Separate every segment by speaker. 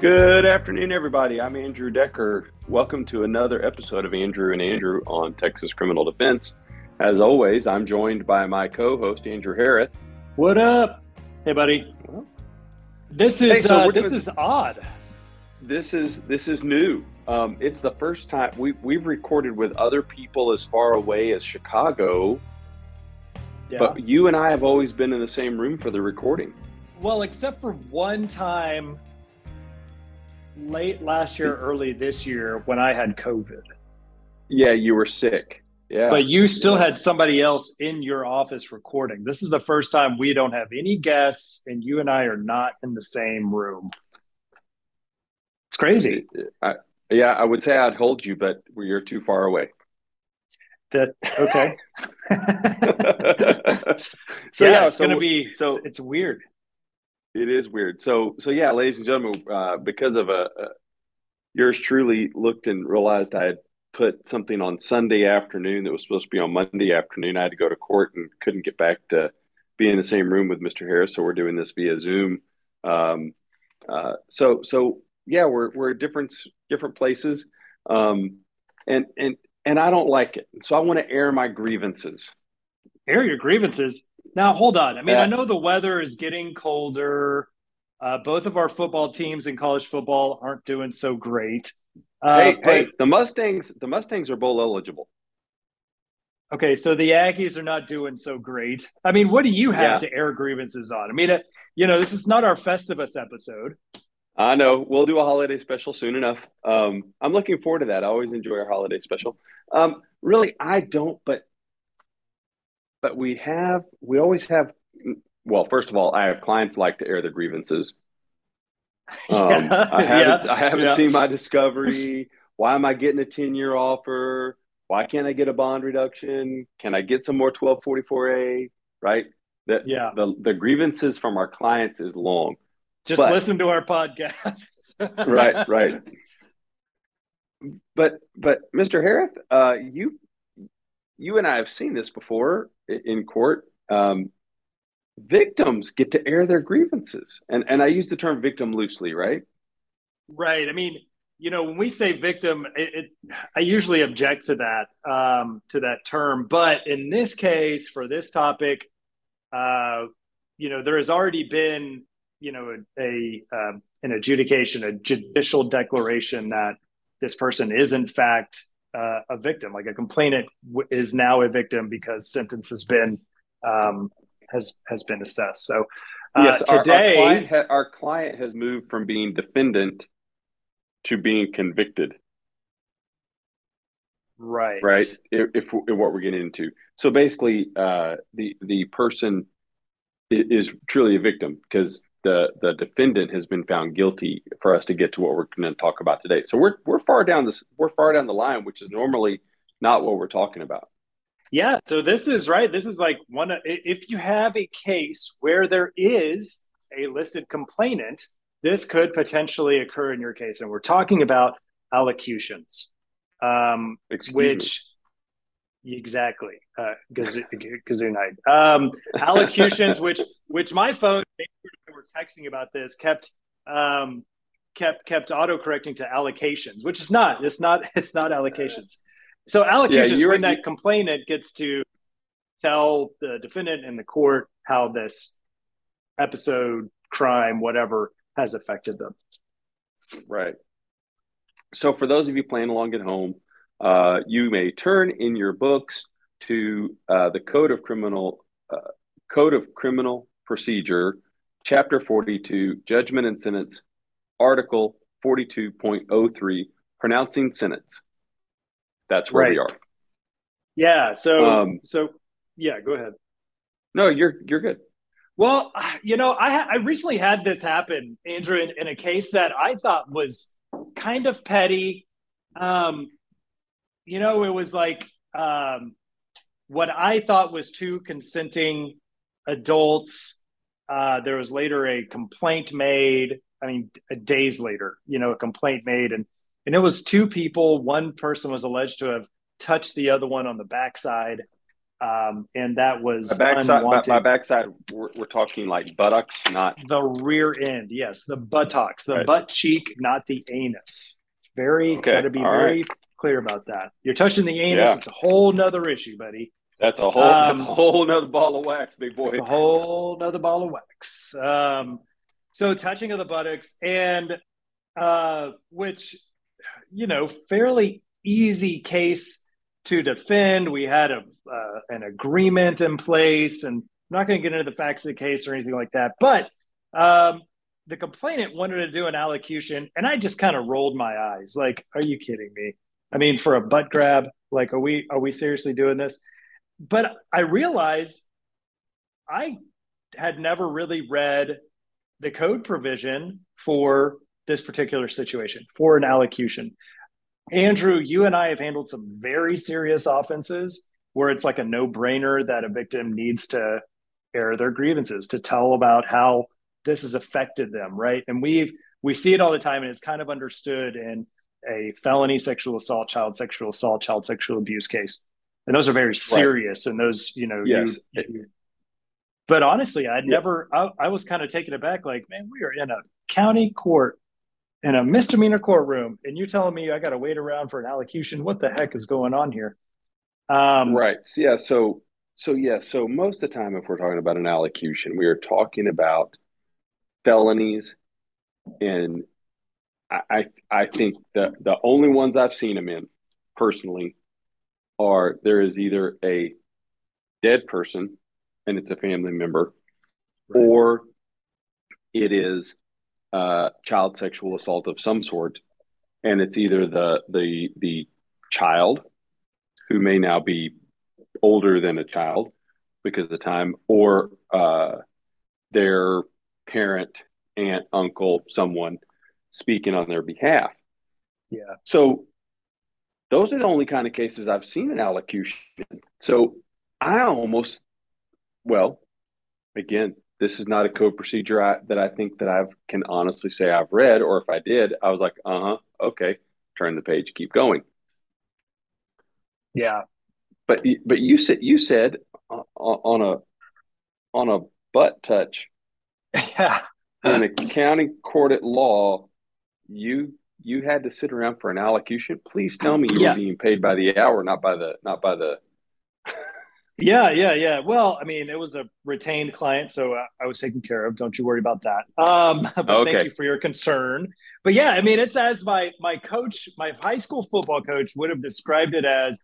Speaker 1: Good afternoon, everybody. I'm Andrew Decker. Welcome to another episode of Andrew and Andrew on Texas Criminal Defense. As always, I'm joined by my co-host Andrew Harris.
Speaker 2: What up? Hey, buddy. This is
Speaker 1: Hey, so
Speaker 2: uh, this is odd.
Speaker 1: This is this is new. Um, it's the first time we we've recorded with other people as far away as Chicago,
Speaker 2: Yeah.
Speaker 1: but you and I have always been in the same room for the recording.
Speaker 2: well, except for one time late last year, early this year when I had COVID.
Speaker 1: Yeah, you were sick. Yeah,
Speaker 2: But you still had somebody else in your office recording. This is the first time we don't have any guests and you and I are not in the same room. It's crazy.
Speaker 1: I, yeah, I would say I'd hold you, but you're too far away.
Speaker 2: That okay.
Speaker 1: so
Speaker 2: yeah,
Speaker 1: yeah,
Speaker 2: it's
Speaker 1: so
Speaker 2: gonna be
Speaker 1: so-
Speaker 2: so it's weird.
Speaker 1: It is weird. So, so yeah, ladies and gentlemen, uh, because of a, a yours truly looked and realized I had put something on Sunday afternoon that was supposed to be on Monday afternoon. I had to go to court and couldn't get back to be in the same room with Mr. Harris. So we're doing this via Zoom. Um, uh, so, so yeah, we're we're different different places, um, and and and I don't like it. So I want to air my grievances.
Speaker 2: air your grievances. Now, hold on. I mean,
Speaker 1: Yeah.
Speaker 2: I know the weather is getting colder. Uh, both of our football teams in college football aren't doing so great. Uh,
Speaker 1: hey,
Speaker 2: but-
Speaker 1: hey, the Mustangs, the Mustangs are bowl eligible.
Speaker 2: okay, so the Aggies are not doing so great. I mean, what do you have
Speaker 1: Yeah.
Speaker 2: to air grievances on? I mean, uh, you know, this is not our Festivus episode.
Speaker 1: I know we'll do a holiday special soon enough. Um, I'm looking forward to that. I always enjoy our holiday special. Um, really, I don't, but but we have we always have. Well, first of all, I have clients like to air their grievances. Um,
Speaker 2: Yeah,
Speaker 1: I haven't
Speaker 2: yeah,
Speaker 1: I haven't
Speaker 2: yeah.
Speaker 1: seen my discovery. Why am I getting a 10 year offer? Why can't I get a bond reduction? Can I get some more 1244A? Right. The,
Speaker 2: Yeah.
Speaker 1: the the grievances from our clients is long.
Speaker 2: Just
Speaker 1: But-
Speaker 2: listen to our podcast.
Speaker 1: right, right. But but Mr. Harris, uh, you you and I have seen this before in court. Um, victims get to air their grievances, and and I use the term victim loosely, right?
Speaker 2: Right. I mean, you know, when we say victim, it, it I usually object to that um, to that term, but in this case, for this topic, uh, you know, there has already been, you know, a, a um, an adjudication, a judicial declaration that this person is in fact uh, a victim. Like a complainant w- is now a victim because sentence has been um, has has been assessed. So uh,
Speaker 1: yes. Our,
Speaker 2: today,
Speaker 1: our client, ha- our client has moved from being defendant to being convicted.
Speaker 2: right,
Speaker 1: right if, if, if what we're getting into so basically uh the the person is truly a victim because the the defendant has been found guilty for us to get to what we're going to talk about today so we're we're far down this we're far down the line which is normally not what we're talking about
Speaker 2: Yeah, so this is right. This is like one. If you have a case where there is a listed complainant, this could potentially occur in your case, and we're talking about allocutions, um,
Speaker 1: Excuse
Speaker 2: which exactly uh, gazoo night um, allocutions, which which my phone we were texting about this kept um, kept kept auto correcting to allocations, which is not. It's not. It's not allocations. So allocations
Speaker 1: you were-
Speaker 2: when that complainant gets to tell the defendant in the court how this episode, crime, whatever, has affected them.
Speaker 1: Right. So, for those of you playing along at home, uh, you may turn in your books to uh, the Code of Criminal uh, Code of Criminal Procedure, Chapter Forty-two, Judgment and Sentence, Article forty-two point oh three, pronouncing sentence. That's where we are.
Speaker 2: Yeah. So
Speaker 1: Um,
Speaker 2: so yeah. Go ahead.
Speaker 1: No, you're you're good.
Speaker 2: Well, you know, I ha- I recently had this happen, Andrew, in, in a case that I thought was kind of petty. Um, you know, it was like um, what I thought was two consenting adults. Uh, there was later a complaint made. I mean, days later, you know, a complaint made, and and it was two people. One person was alleged to have touched the other one on the backside. Um, and that was
Speaker 1: my backside. My, my, backside. We're, we're, talking like buttocks, not
Speaker 2: the rear end. Yes, the buttocks, the right. butt cheek, not the anus. Very okay. got to be All very right. clear about that. You're touching the anus. Yeah. It's a whole nother issue, buddy.
Speaker 1: That's a whole. Um, that's a whole nother ball of wax, big boy. It's
Speaker 2: a whole nother ball of wax. Um, so touching of the buttocks and uh, which you know fairly easy case to defend. We had a uh, an agreement in place, and I'm not going to get into the facts of the case or anything like that. But um, the complainant wanted to do an allocution, and I just kind of rolled my eyes, like, "Are you kidding me?" I mean, for a butt grab, like, are we are we seriously doing this? But I realized I had never really read the code provision for this particular situation for an allocution. Andrew, you and I have handled some very serious offenses where it's like a no brainer that a victim needs to air their grievances, to tell about how this has affected them, right? And we we see it all the time, and it's kind of understood in a felony sexual assault, child sexual assault, child sexual abuse case, and those are very serious. Right. And those, you know, yes. You, you, but honestly, I'd yeah. never. I, I was kind of taken aback, like, man, we are in a county court in a misdemeanor courtroom and you're telling me I got to wait around for an allocution. What the heck is going on here?
Speaker 1: Um, right. Yeah. So, so yeah. So most of the time, if we're talking about an allocution, we are talking about felonies, and I, I, I think the the only ones I've seen them in personally are there is either a dead person and it's a family member, right. or it is uh, child sexual assault of some sort, and it's either the the the child who may now be older than a child because of the time, or uh, their parent, aunt, uncle, someone speaking on their behalf.
Speaker 2: Yeah.
Speaker 1: So those are the only kind of cases I've seen in allocution. So I almost, well, again, this is not a code procedure I, that I think that I can honestly say I've read, or if I did, I was like, uh huh, okay, turn the page, keep going.
Speaker 2: Yeah,
Speaker 1: but but you said you said uh, on a on a butt touch,
Speaker 2: yeah,
Speaker 1: in a county court at law, you you had to sit around for an allocution. Please tell me you yeah. were being paid by the hour, not by the not by the
Speaker 2: yeah, yeah, yeah. Well, I mean, it was a retained client, so I, was taken care of. Don't you worry about that. Um, but okay. thank you for your concern. But yeah, I mean, it's as my my coach, my high school football coach, would have described it as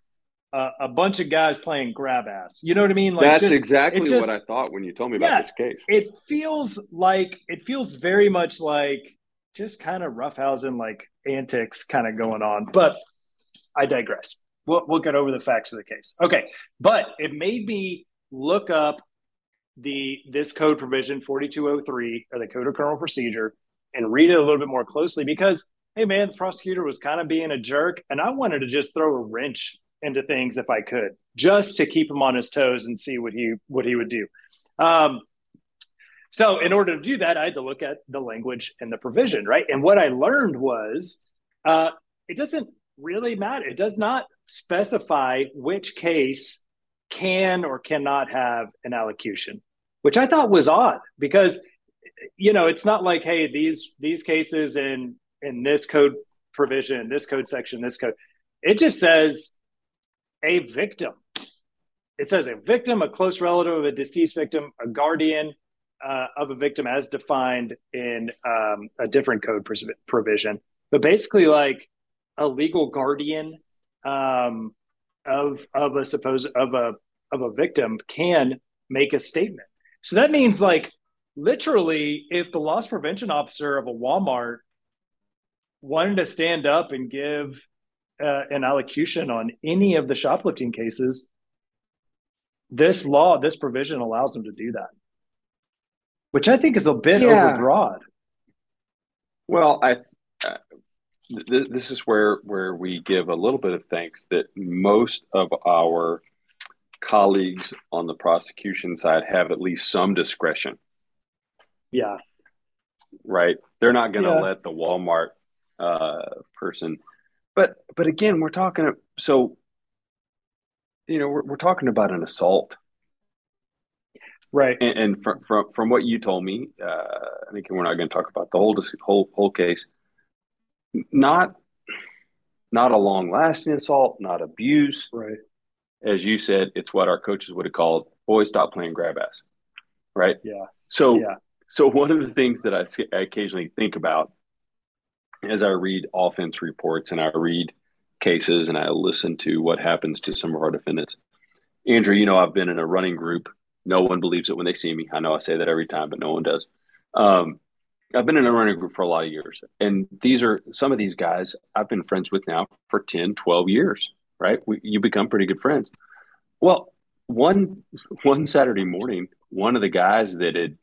Speaker 2: a, a bunch of guys playing grab ass. You know what I mean?
Speaker 1: Like that's just, exactly just, what I thought when you told me yeah, about this case.
Speaker 2: It feels like it feels very much like just kind of roughhousing, like antics, kind of going on. But I digress we'll, we'll get over the facts of the case. Okay, but it made me look up the this code provision 4203 or the code of criminal procedure and read it a little bit more closely because hey man the prosecutor was kind of being a jerk and i wanted to just throw a wrench into things if i could just to keep him on his toes and see what he what he would do um, so in order to do that i had to look at the language and the provision right and what i learned was uh, it doesn't really matter it does not specify which case can or cannot have an allocution, which I thought was odd because you know it's not like hey these these cases in in this code provision, this code section, this code. It just says a victim. It says a victim, a close relative of a deceased victim, a guardian uh, of a victim as defined in um, a different code provision. But basically, like a legal guardian um, of of a supposed of a of a victim can make a statement. So that means like literally, if the loss prevention officer of a Walmart wanted to stand up and give uh, an allocution on any of the shoplifting cases, this law, this provision allows them to do that, which I think is a bit yeah. overbroad.
Speaker 1: Well, I th- this is where where we give a little bit of thanks that most of our colleagues on the prosecution side have at least some discretion.
Speaker 2: Yeah.
Speaker 1: Right. They're not going to yeah. let the Walmart uh, person. But but again, we're talking. So you know, we're, we're talking about an assault.
Speaker 2: Right.
Speaker 1: And, and from, from, from what you told me, uh, I think we're not going to talk about the whole, whole, whole case. Not, not a long lasting assault, not abuse.
Speaker 2: Right.
Speaker 1: As you said, it's what our coaches would have called boys stop playing grab ass. Right.
Speaker 2: Yeah.
Speaker 1: So,
Speaker 2: yeah.
Speaker 1: so one of the things that I, I occasionally think about as I read offense reports and I read cases and I listen to what happens to some of our defendants. Andrew, you know, I've been in a running group. No one believes it when they see me. I know I say that every time, but no one does. Um, I've been in a running group for a lot of years. And these are some of these guys I've been friends with now for 10, 12 years, right? We, you become pretty good friends. Well, one one Saturday morning, one of the guys that had,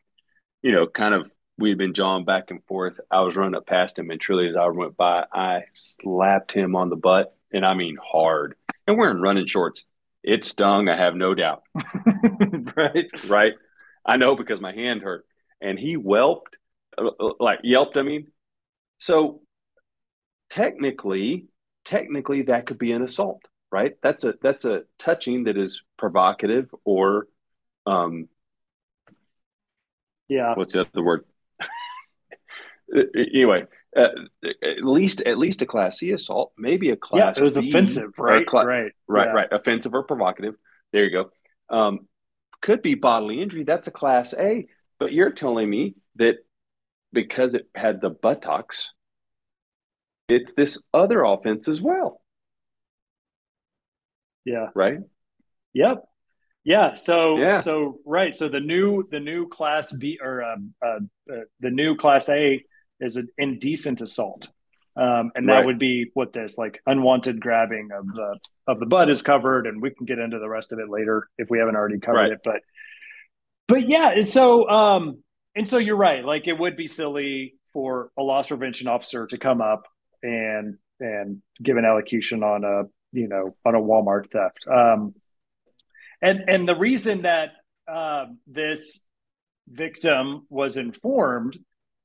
Speaker 1: you know, kind of we'd been jawing back and forth. I was running up past him, and truly, as I went by, I slapped him on the butt, and I mean hard. And we're running shorts. It stung, I have no doubt.
Speaker 2: right,
Speaker 1: right. I know because my hand hurt, and he whelped, uh, uh, like yelped. I mean, so technically, technically, that could be an assault, right? That's a that's a touching that is provocative or, um,
Speaker 2: yeah.
Speaker 1: What's the other word? Anyway, uh, at least at least a class C assault, maybe a class.
Speaker 2: Yeah, it was
Speaker 1: B
Speaker 2: offensive, right?
Speaker 1: Cla-
Speaker 2: right,
Speaker 1: right,
Speaker 2: yeah.
Speaker 1: right. Offensive or provocative. There you go. Um, could be bodily injury. That's a class A. But you're telling me that because it had the buttocks, it's this other offense as well.
Speaker 2: Yeah.
Speaker 1: Right.
Speaker 2: Yep. Yeah. So
Speaker 1: yeah.
Speaker 2: so right. So the new the new class B or um, uh, uh, the new class A is an indecent assault, um, and that
Speaker 1: Right.
Speaker 2: would be what this like unwanted grabbing of the of the butt is covered, and we can get into the rest of it later if we haven't already covered
Speaker 1: Right.
Speaker 2: it. But but yeah. and So um and so you're right. Like it would be silly for a loss prevention officer to come up and and give an allocution on a you know on a Walmart theft. Um, and and the reason that uh, this victim was informed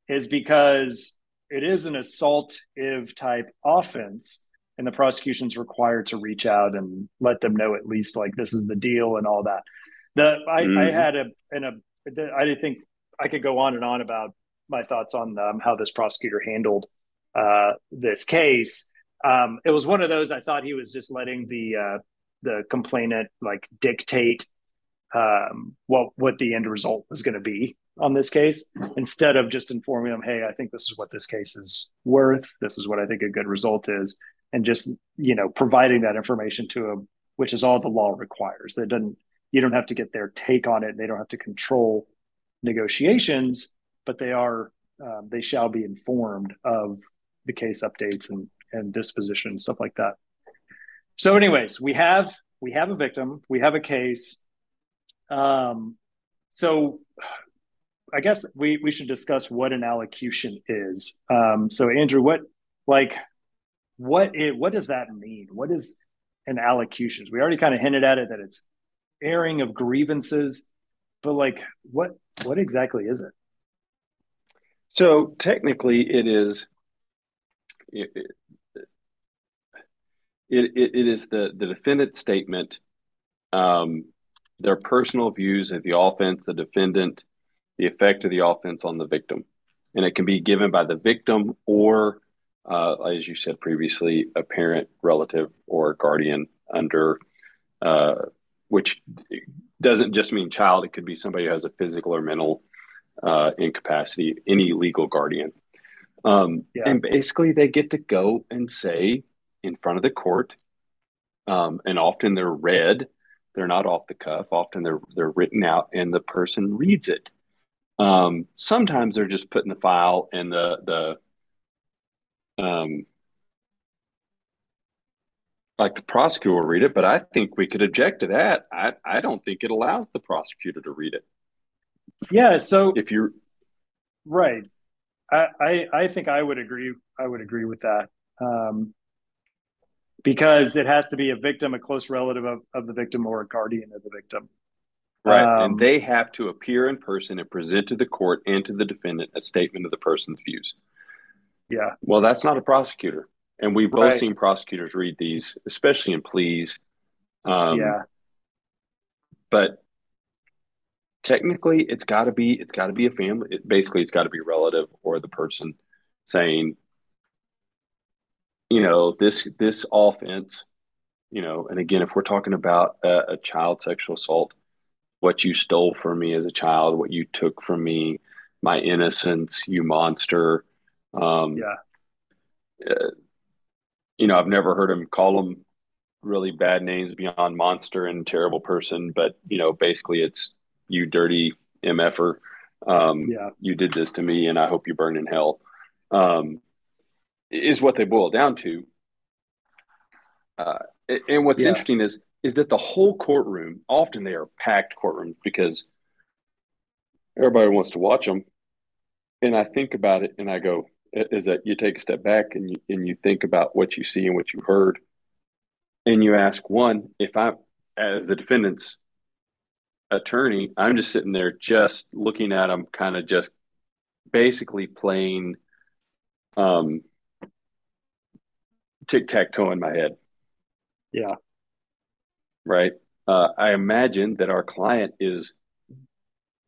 Speaker 2: is because it is an assaultive type offense and the prosecution's required to reach out and let them know at least like this is the deal and all that. The i, I
Speaker 1: Mhm.
Speaker 2: had a in a i didn't think i could go on and on about my thoughts on um, how this prosecutor handled uh, this case. Um, it was one of those i thought he was just letting the uh, the complainant like dictate um, what what the end result was going to be on this case instead of just informing them hey i think this is what this case is worth. This is what i think a good result is and just you know providing that information to them which is all the law requires. That doesn't you don't have to get their take on it. They don't have to control negotiations but they are um, they shall be informed of the case updates and and disposition and stuff like that. So anyways we have we have a victim. We have a case. Um so i guess we we should discuss what an allocution is. Um so andrew what like what it what does that mean? What is an allocution? We already kind of hinted at it that it's airing of grievances but like what what exactly is it?
Speaker 1: So technically, it is. It, it, it, it is the, the defendant's statement, um, their personal views of the offense, the defendant, the effect of the offense on the victim. And it can be given by the victim or, uh, as you said previously, a parent, relative, or guardian under, uh, which doesn't just mean child. It could be somebody who has a physical or mental uh, incapacity, any legal guardian. Um,
Speaker 2: Yeah.
Speaker 1: And basically, they get to go and say in front of the court, um, and often they're read. They're not off the cuff. Often they're they're written out, and the person reads it. Um, sometimes they're just putting the file, and the the um, like the prosecutor will read it. But I think we could object to that. I I don't think it allows the prosecutor to read it.
Speaker 2: yeah so
Speaker 1: If you're
Speaker 2: Right. I, I I think I would agree. I would agree with that. Um, because it has to be a victim, a close relative of, of the victim, or a guardian of the victim.
Speaker 1: Right.
Speaker 2: Um,
Speaker 1: and they have to appear in person and present to the court and to the defendant a statement of the person's views.
Speaker 2: Yeah.
Speaker 1: Well, that's not a prosecutor. And we've both
Speaker 2: Right.
Speaker 1: seen prosecutors read these, especially in pleas. Um,
Speaker 2: yeah.
Speaker 1: But technically, it's got to be it's got to be a family. It, basically, it's got to be relative or the person saying, you know, this this offense, you know, and again, if we're talking about a, a child sexual assault, what you stole from me as a child, what you took from me, my innocence, you monster. Um,
Speaker 2: yeah.
Speaker 1: Uh, you know, I've never heard him call them really bad names beyond monster and terrible person, but you know, basically it's you dirty mf'er. Um,
Speaker 2: yeah.
Speaker 1: You did this to me, and I hope you burn in hell. Um, is what they boil down to. Uh, and what's yeah. interesting is is that the whole courtroom, often they are packed courtrooms because everybody wants to watch them. And I think about it and I go, is that you take a step back and you, and you think about what you see and what you heard. And you ask, one, if I'm, as the defendant's attorney, I'm just sitting there just looking at them, kind of just basically playing um, tic tac toe in my head.
Speaker 2: Yeah
Speaker 1: right? Uh, I imagine that our client is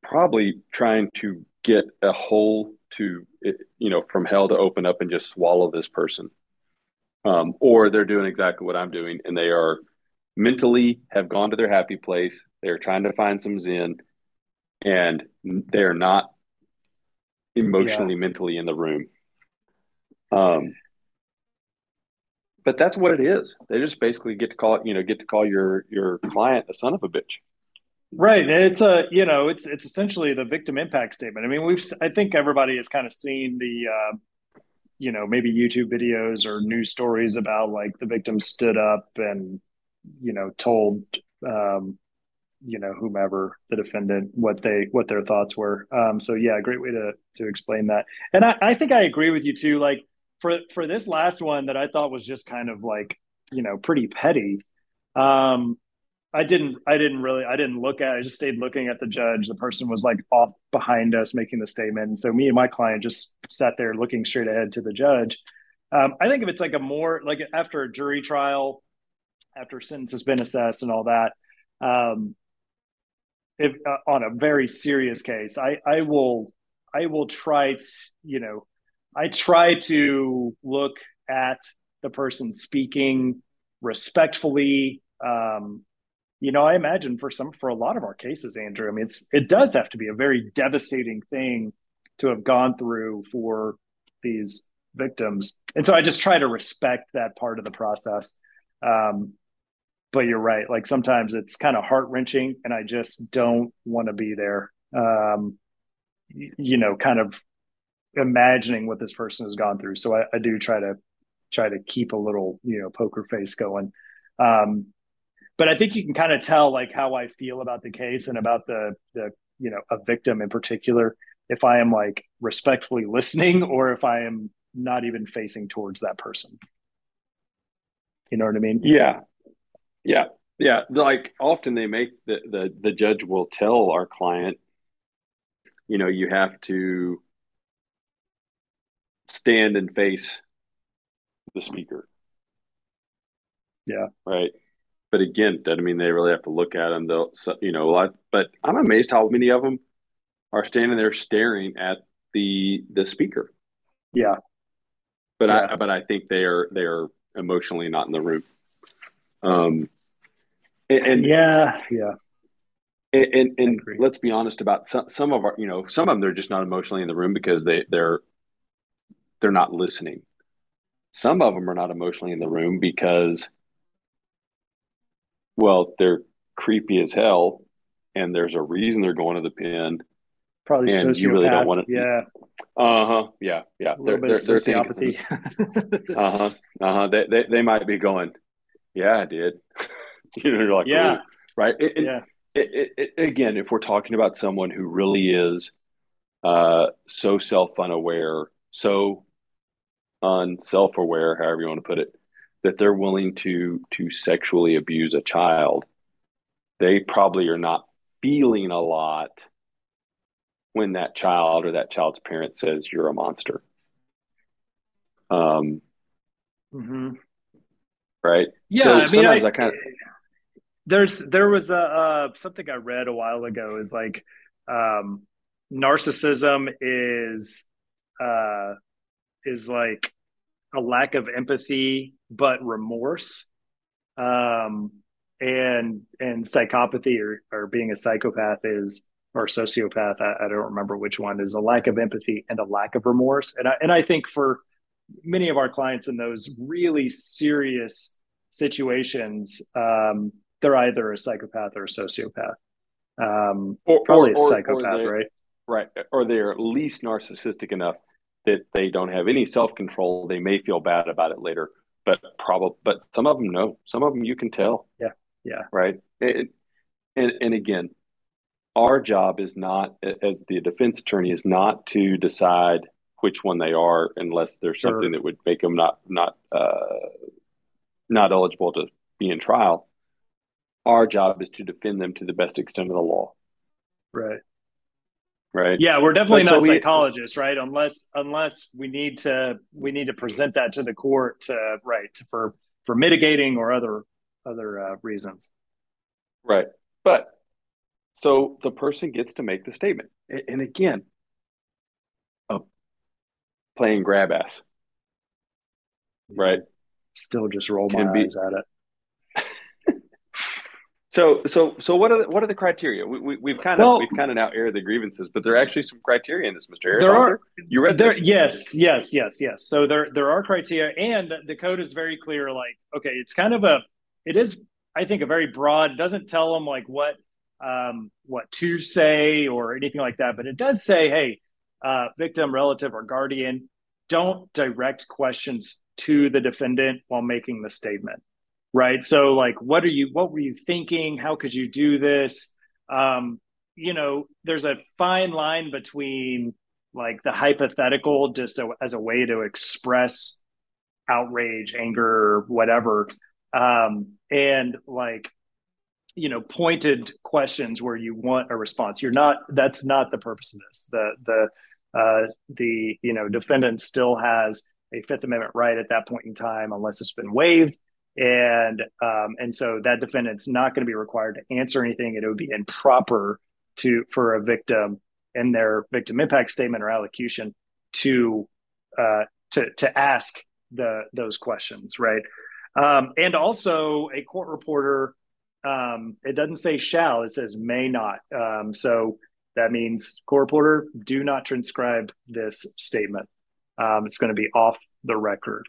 Speaker 1: probably trying to get a hole to, you know, from hell to open up and just swallow this person. Um, or they're doing exactly what I'm doing and they are mentally have gone to their happy place. They're trying to find some Zen and they're not emotionally, yeah. mentally in the room. Um, but that's what it is. They just basically get to call it, you know get to call your your client a son of a bitch.
Speaker 2: Right. It's a you know it's it's essentially the victim impact statement. I mean, we've I think everybody has kind of seen the uh, you know maybe YouTube videos or news stories about like the victim stood up and you know told um, you know whomever the defendant what they what their thoughts were. Um, so yeah, great way to to explain that. And I, I think I agree with you too. Like for for this last one that I thought was just kind of like you know pretty petty. Um, I didn't I didn't really I didn't look at. I just stayed looking at the judge. The person was like off behind us making the statement. And so me and my client just sat there looking straight ahead to the judge. Um, I think if it's like a more like after a jury trial, after sentence has been assessed and all that, um, if uh, on a very serious case, I I will I will try to, you know I try to look at the person speaking respectfully. Um, you know, I imagine for some, for a lot of our cases, Andrew, I mean, it's, it does have to be a very devastating thing to have gone through for these victims. And so I just try to respect that part of the process. Um, but you're right. Like sometimes it's kind of heart wrenching and I just don't want to be there. Um, you know, kind of imagining what this person has gone through. So I, I do try to try to keep a little, you know, poker face going. Um, but I think you can kind of tell like how I feel about the case and about the the you know a victim in particular if I am like respectfully listening or if I am not even facing towards that person. You know what I mean?
Speaker 1: Yeah. Yeah. Yeah. Like often they make the the the judge will tell our client, you know, you have to stand and face the speaker.
Speaker 2: Yeah.
Speaker 1: Right. But again, doesn't mean they really have to look at them. They'll, you know, I, but I'm amazed how many of them are standing there staring at the the speaker.
Speaker 2: Yeah.
Speaker 1: But yeah. I but I think they are they are emotionally not in the room. Um. And, and
Speaker 2: yeah, yeah.
Speaker 1: And and, and let's be honest about some some of our you know some of them they're just not emotionally in the room because they they're they're not listening. Some of them are not emotionally in the room because, well, they're creepy as hell, and there's a reason they're going to the pen.
Speaker 2: Probably and sociopath. You really don't want to.
Speaker 1: Yeah. Uh huh. Yeah. Yeah.
Speaker 2: A little they're, bit they're, of sociopathy.
Speaker 1: uh huh. Uh huh. They, they they might be going. Yeah, I did. you know, you're like,
Speaker 2: yeah,
Speaker 1: Ooh. right.
Speaker 2: Yeah.
Speaker 1: It, it, it, again, if we're talking about someone who really is uh, so self unaware, so unself-aware, however you want to put it, that they're willing to to sexually abuse a child, they probably are not feeling a lot when that child or that child's parent says you're a monster. Um,
Speaker 2: mm-hmm.
Speaker 1: right.
Speaker 2: Yeah, so I mean, I,
Speaker 1: I kind of
Speaker 2: there's there was a uh, something I read a while ago is like um, narcissism is uh, is like a lack of empathy but remorse um, and and psychopathy or, or being a psychopath is or sociopath I, I, don't remember which one is a lack of empathy and a lack of remorse. And I, and I think for many of our clients in those really serious situations um, they're either a psychopath or a sociopath. Um, or, probably or, a psychopath
Speaker 1: or
Speaker 2: right?
Speaker 1: right or they're at least narcissistic enough that they don't have any self-control they may feel bad about it later but probably but some of them no some of them you can tell.
Speaker 2: Yeah yeah.
Speaker 1: Right? It, and and again our job is not as the defense attorney is not to decide which one they are unless there's sure. something that would make them not not uh, not eligible to be in trial. Our job is to defend them to the best extent of the law.
Speaker 2: Right
Speaker 1: right?
Speaker 2: Yeah we're definitely but not so psychologists we, right? Unless unless we need to we need to present that to the court to right for for mitigating or other other uh, reasons.
Speaker 1: Right. But so the person gets to make the statement. And again uh, playing grab ass. Right?
Speaker 2: Still just roll my Can eyes be, at it
Speaker 1: so, so, so, what are the, what are the criteria? We, we, have kind of well, we've kind of now aired the grievances, but there are actually some criteria in this, Mr. Eric.
Speaker 2: There are.
Speaker 1: You read
Speaker 2: there? This? Yes, yes, yes, yes. So there there are criteria, and the code is very clear. Like, okay, it's kind of a, it is, I think, a very broad. Doesn't tell them like what um, what to say or anything like that, but it does say, hey, uh, victim, relative, or guardian, don't direct questions to the defendant while making the statement right? So like what are you what were you thinking? How could you do this? Um you know there's a fine line between like the hypothetical just a, as a way to express outrage anger whatever um and like you know pointed questions where you want a response. You're not that's not the purpose of this. The the uh the you know defendant still has a fifth amendment right at that point in time unless it's been waived and um, and so that defendant's not going to be required to answer anything. It would be improper to for a victim in their victim impact statement or allocution to uh, to to ask the those questions, right? Um, and also, a court reporter um, it doesn't say shall; it says may not. Um, so that means court reporter do not transcribe this statement. Um, it's going to be off the record.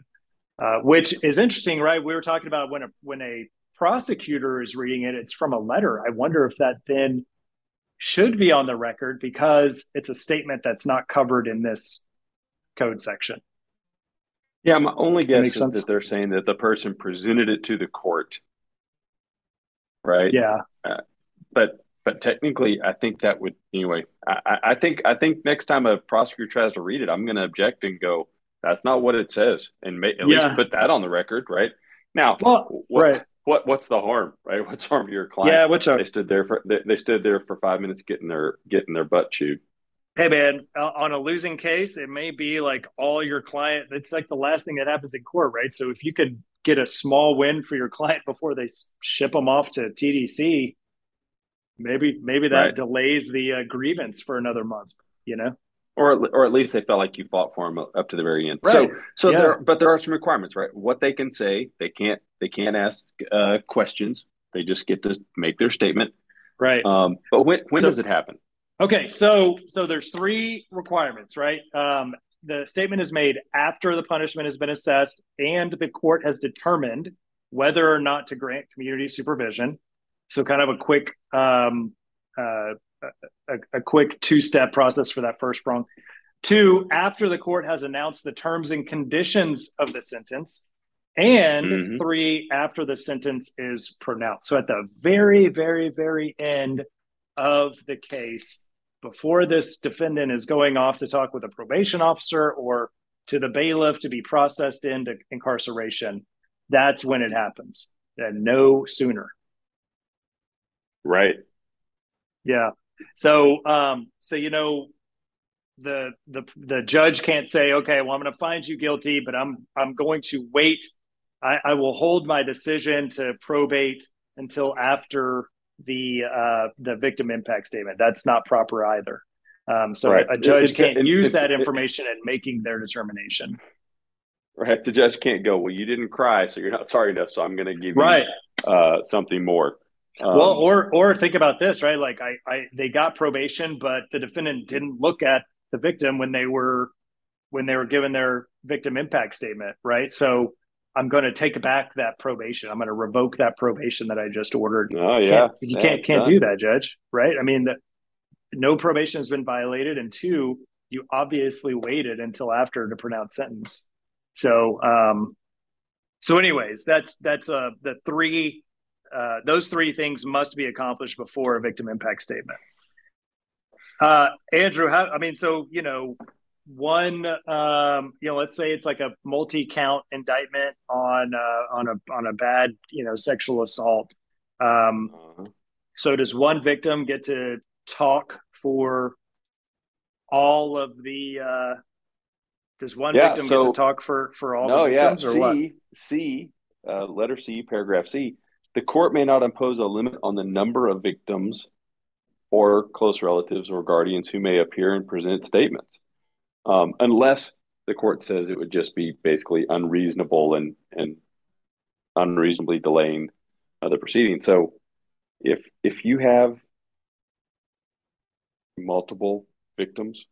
Speaker 2: Uh, which is interesting, right? We were talking about when a when a prosecutor is reading it, it's from a letter. I wonder if that then should be on the record because it's a statement that's not covered in this code section.
Speaker 1: Yeah, my only guess is sense? that they're saying that the person presented it to the court, right?
Speaker 2: Yeah,
Speaker 1: uh, but but technically, I think that would anyway. I, I think I think next time a prosecutor tries to read it, I'm going to object and go, that's not what it says, and may, at yeah. least put that on the record, right? Now,
Speaker 2: well, what, right.
Speaker 1: What what's the harm, right? What's harm to your client?
Speaker 2: Yeah, which are,
Speaker 1: they stood there for they, they stood there for five minutes getting their getting their butt chewed.
Speaker 2: Hey man, on a losing case, it may be like all your client. It's like the last thing that happens in court, right? So if you could get a small win for your client before they ship them off to TDC, maybe maybe that right. delays the uh, grievance for another month. You know
Speaker 1: or or at least they felt like you fought for them up to the very end. Right. So so yeah. there, but there are some requirements, right? What they can say, they can't they can't ask uh, questions. They just get to make their statement.
Speaker 2: Right.
Speaker 1: Um, but when when so, does it happen?
Speaker 2: Okay, so so there's three requirements, right? Um, the statement is made after the punishment has been assessed and the court has determined whether or not to grant community supervision. So kind of a quick um, uh, a, a quick two step process for that first prong. Two, after the court has announced the terms and conditions of the sentence. And mm-hmm. three, after the sentence is pronounced. So at the very, very, very end of the case, before this defendant is going off to talk with a probation officer or to the bailiff to be processed into incarceration, that's when it happens. And no sooner.
Speaker 1: Right.
Speaker 2: Yeah. So, um, so you know, the the the judge can't say, okay, well, I'm going to find you guilty, but I'm I'm going to wait. I, I will hold my decision to probate until after the uh, the victim impact statement. That's not proper either. Um, so right. a judge can't it, use it, that information it, in making their determination.
Speaker 1: Right. The judge can't go, well, you didn't cry, so you're not sorry enough, so I'm going to give
Speaker 2: right.
Speaker 1: you uh, something more.
Speaker 2: Um, well, or or think about this, right? Like I, I, they got probation, but the defendant didn't look at the victim when they were when they were given their victim impact statement, right? So I'm going to take back that probation. I'm going to revoke that probation that I just ordered.
Speaker 1: Oh yeah,
Speaker 2: can't, you yeah, can't can't done. do that, Judge. Right? I mean, the, no probation has been violated, and two, you obviously waited until after to pronounce sentence. So, um, so anyways, that's that's uh the three. Uh, those three things must be accomplished before a victim impact statement. Uh, Andrew, how, I mean, so you know, one um you know let's say it's like a multi-count indictment on uh on a on a bad you know sexual assault um uh-huh. so does one victim get to talk for all of the uh does one yeah, victim so, get to talk for for all no, the victims
Speaker 1: yeah.
Speaker 2: or
Speaker 1: C,
Speaker 2: what
Speaker 1: c uh, letter c paragraph c the court may not impose a limit on the number of victims or close relatives or guardians who may appear and present statements um, unless the court says it would just be basically unreasonable and and unreasonably delaying uh, the proceeding. So, if if you have multiple victims,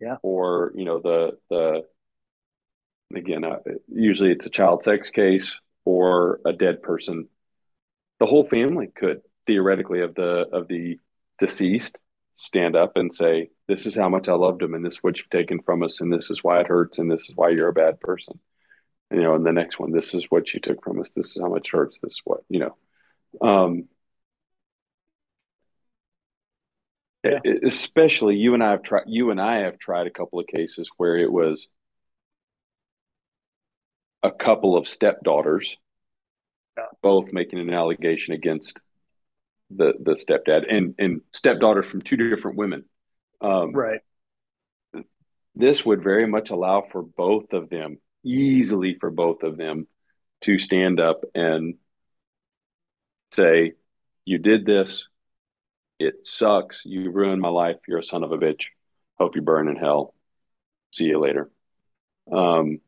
Speaker 2: yeah,
Speaker 1: or you know the the again, uh, usually it's a child sex case or a dead person, the whole family could theoretically of the of the deceased stand up and say, "This is how much I loved him, and this is what you've taken from us, and this is why it hurts, and this is why you're a bad person." And, you know, and the next one, this is what you took from us. This is how much hurts. This is what you know. Um, yeah. especially you and I have tried. You and I have tried a couple of cases where it was a couple of stepdaughters, yeah. both making an allegation against the the stepdad and and stepdaughter from two different women.
Speaker 2: Um, right.
Speaker 1: This would very much allow for both of them, easily for both of them, to stand up and say, "You did this. It sucks. You ruined my life. You're a son of a bitch. Hope you burn in hell. See you later." Um,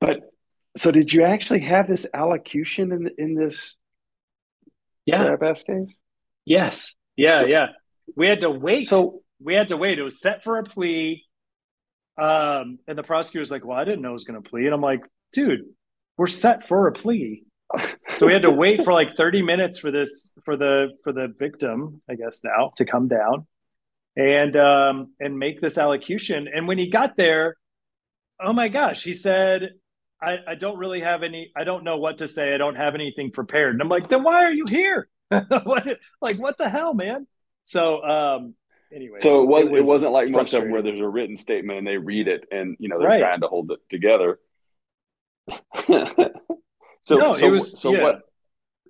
Speaker 1: but so, did you actually have this allocution in in this
Speaker 2: yeah.
Speaker 1: case?
Speaker 2: Yes. Yeah, yeah. We had to wait. So we had to wait. It was set for a plea. Um, and the prosecutor was like, Well, I didn't know it was gonna plea. And I'm like, dude, we're set for a plea. so we had to wait for like 30 minutes for this for the for the victim, I guess now, to come down and um and make this allocution. And when he got there, oh my gosh, he said, I, I don't really have any I don't know what to say. I don't have anything prepared. And I'm like, then why are you here? what, like what the hell, man? So um anyway.
Speaker 1: So it was it, was it wasn't like most of where there's a written statement and they read it and you know they're right. trying to hold it together. so no, so, it was, so yeah. what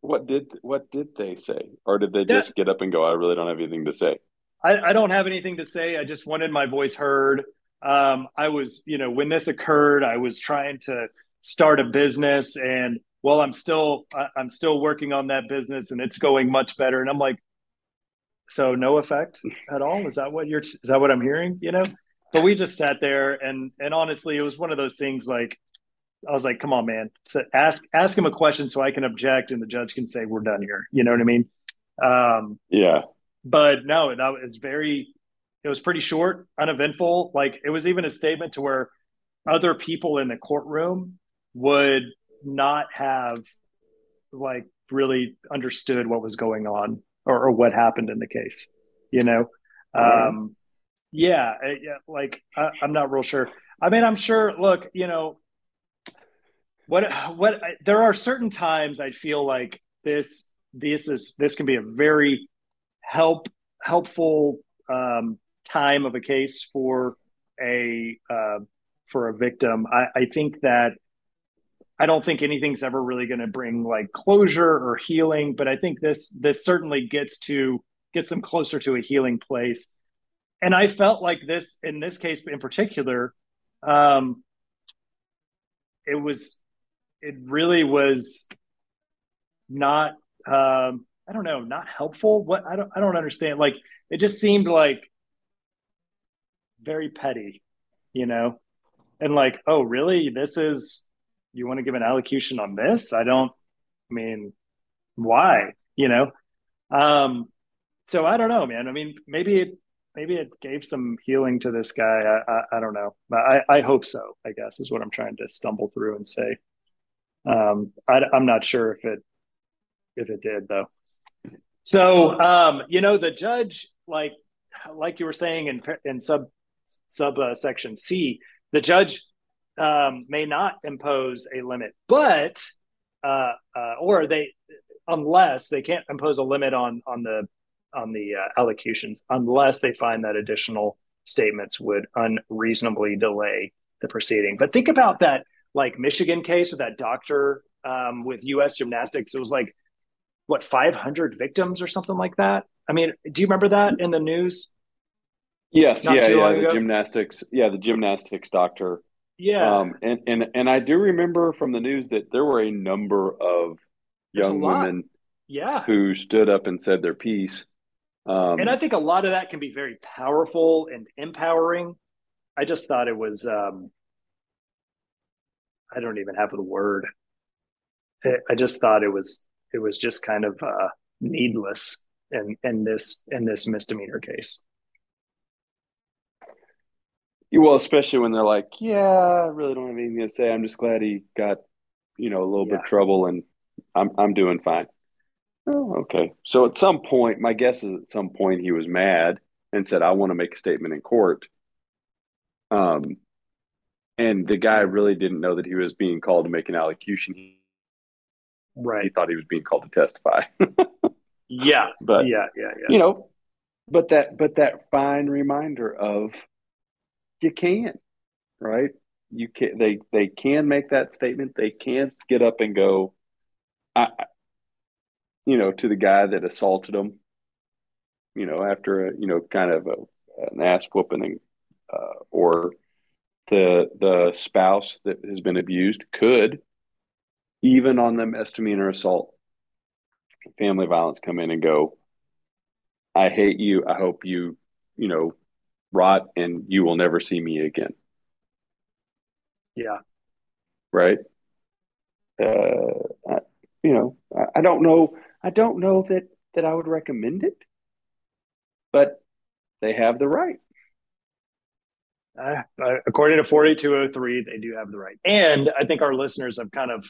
Speaker 1: what did what did they say? Or did they just get up and go, I really don't have anything to say?
Speaker 2: I, I don't have anything to say. I just wanted my voice heard um, I was, you know, when this occurred, I was trying to start a business, and well, I'm still, I'm still working on that business, and it's going much better. And I'm like, so no effect at all. Is that what you're? Is that what I'm hearing? You know, but we just sat there, and and honestly, it was one of those things like. I was like, "Come on, man! So ask ask him a question so I can object, and the judge can say we're done here." You know what I mean? Um,
Speaker 1: yeah.
Speaker 2: But no, that was very it was pretty short, uneventful. Like it was even a statement to where other people in the courtroom would not have like really understood what was going on or, or what happened in the case. You know, um, yeah, yeah. Like I, I'm not real sure. I mean, I'm sure. Look, you know, what what there are certain times I feel like this this is this can be a very help helpful um, time of a case for a uh, for a victim. I, I think that I don't think anything's ever really going to bring like closure or healing, but I think this this certainly gets to gets them closer to a healing place. And I felt like this in this case in particular, um, it was it really was not um, I don't know, not helpful. What I don't I don't understand. Like it just seemed like very petty, you know, and like, oh, really? This is you want to give an allocution on this? I don't. I mean, why? You know. Um, so I don't know, man. I mean, maybe it maybe it gave some healing to this guy. I I, I don't know. I I hope so. I guess is what I'm trying to stumble through and say. Um, I, I'm not sure if it if it did though. So um, you know, the judge, like like you were saying in in sub sub uh, C, the judge um, may not impose a limit, but uh, uh, or they unless they can't impose a limit on on the on the uh, allocutions unless they find that additional statements would unreasonably delay the proceeding. But think about that, like Michigan case with that doctor um, with U.S. Gymnastics. It was like what 500 victims or something like that. I mean, do you remember that in the news?
Speaker 1: Yes, Not yeah, yeah. The ago? gymnastics, yeah, the gymnastics doctor.
Speaker 2: Yeah,
Speaker 1: um, and and and I do remember from the news that there were a number of young women,
Speaker 2: yeah,
Speaker 1: who stood up and said their piece.
Speaker 2: Um, and I think a lot of that can be very powerful and empowering. I just thought it was, um, I don't even have the word. I just thought it was, it was just kind of uh, needless in in this in this misdemeanor case.
Speaker 1: Well, especially when they're like, "Yeah, I really don't have anything to say. I'm just glad he got, you know, a little yeah. bit of trouble, and I'm I'm doing fine." Oh, okay. So at some point, my guess is at some point he was mad and said, "I want to make a statement in court." Um, and the guy really didn't know that he was being called to make an allocution.
Speaker 2: Right.
Speaker 1: He thought he was being called to testify.
Speaker 2: yeah.
Speaker 1: But
Speaker 2: yeah, yeah, yeah.
Speaker 1: You know, but that but that fine reminder of you can, right? You can they they can make that statement. They can get up and go. I, you know, to the guy that assaulted them, you know, after a, you know, kind of a, an ass whooping, uh, or the the spouse that has been abused could, even on the misdemeanor assault, family violence, come in and go. I hate you. I hope you, you know, rot and you will never see me again.
Speaker 2: Yeah.
Speaker 1: Right. Uh, I, you know, I, I don't know I don't know that that I would recommend it, but they have the right.
Speaker 2: Uh, according to 4203, they do have the right. And I think our listeners have kind of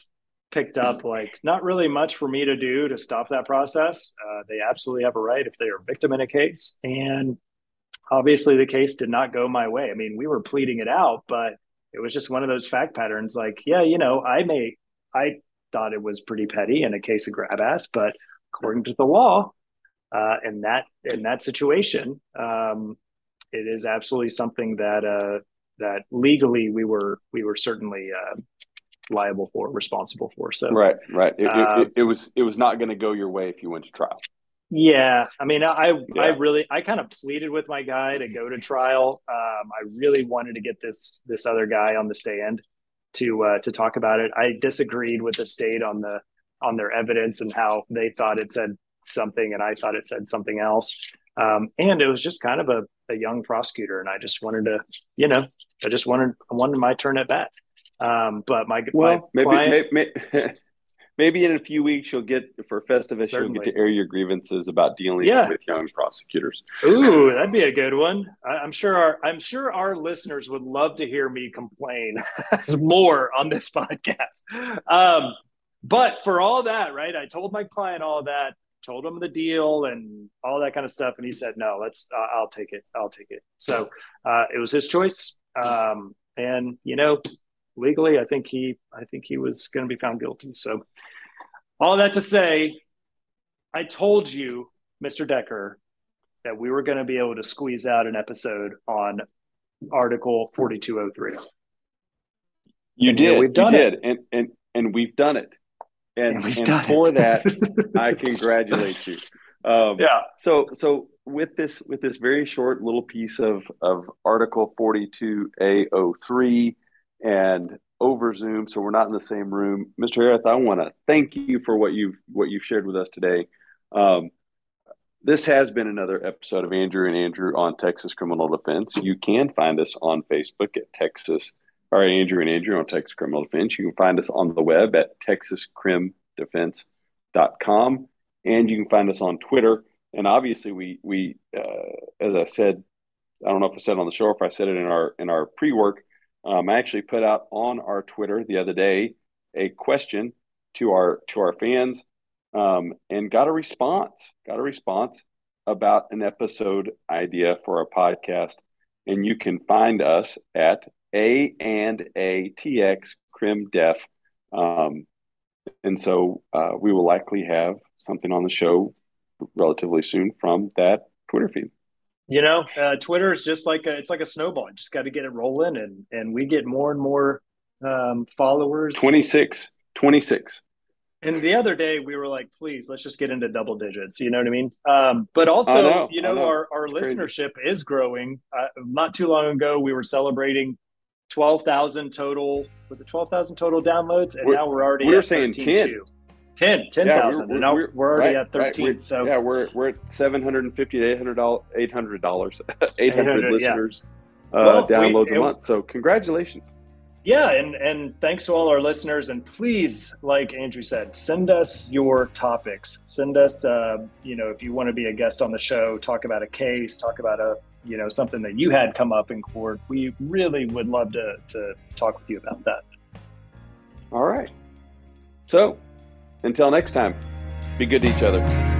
Speaker 2: picked up like not really much for me to do to stop that process. Uh, they absolutely have a right if they are victim in a case. And obviously, the case did not go my way. I mean, we were pleading it out, but it was just one of those fact patterns like, yeah, you know, I may, I thought it was pretty petty in a case of grab ass, but according to the law, uh, in that in that situation, um, it is absolutely something that uh, that legally we were we were certainly uh, liable for, responsible for. So
Speaker 1: right, right. It, uh, it, it was it was not going to go your way if you went to trial.
Speaker 2: Yeah, I mean, I yeah. I really I kind of pleaded with my guy to go to trial. Um, I really wanted to get this this other guy on the stand to uh, to talk about it. I disagreed with the state on the on their evidence and how they thought it said something and I thought it said something else. Um, and it was just kind of a, a young prosecutor, and I just wanted to, you know, I just wanted I wanted my turn at bat. Um, but my
Speaker 1: well,
Speaker 2: my
Speaker 1: maybe, client, maybe, maybe in a few weeks you'll get for Festivus you'll get to air your grievances about dealing yeah. with young prosecutors.
Speaker 2: Ooh, that'd be a good one. I, am sure our I'm sure our listeners would love to hear me complain more on this podcast. Um, but for all that, right? I told my client all that, told him the deal and all that kind of stuff, and he said, "No, let's. Uh, I'll take it. I'll take it." So uh, it was his choice, um, and you know, legally, I think he, I think he was going to be found guilty. So all that to say, I told you, Mr. Decker, that we were going to be able to squeeze out an episode on Article 4203.
Speaker 1: You and did. We've done you it. did. And, and, and we've done it. And, and, and for that, I congratulate you. Um,
Speaker 2: yeah.
Speaker 1: So, so with this, with this very short little piece of, of Article 42A03 and over Zoom, so we're not in the same room. Mr. Harris, I want to thank you for what you've what you've shared with us today. Um, this has been another episode of Andrew and Andrew on Texas Criminal Defense. You can find us on Facebook at Texas, or Andrew and Andrew on Texas Criminal Defense. You can find us on the web at texascrimdefense.com, and you can find us on Twitter. And obviously, we we uh, as I said, I don't know if I said on the show or if I said it in our in our pre work. Um, I actually put out on our Twitter the other day a question to our to our fans um, and got a response. Got a response about an episode idea for a podcast, and you can find us at a and a tx crim def. Um, and so uh, we will likely have something on the show relatively soon from that Twitter feed.
Speaker 2: You know, uh, Twitter is just like a, it's like a snowball. You just got to get it rolling, and and we get more and more um, followers.
Speaker 1: 26, 26.
Speaker 2: And the other day we were like, please, let's just get into double digits. You know what I mean? Um, but also, know, you know, know, our, our listenership crazy. is growing. Uh, not too long ago, we were celebrating 12,000 total. Was it 12,000 total downloads? And we're, now we're already
Speaker 1: we were saying 10.
Speaker 2: 10, 10,000. Yeah, now we're, we're already right, at 13.
Speaker 1: Right.
Speaker 2: So
Speaker 1: yeah, we're, we're at 750 to $800, $800, 800 listeners yeah. uh, well, downloads we, a month. So congratulations
Speaker 2: yeah and and thanks to all our listeners and please like andrew said send us your topics send us uh, you know if you want to be a guest on the show talk about a case talk about a you know something that you had come up in court we really would love to to talk with you about that
Speaker 1: all right so until next time be good to each other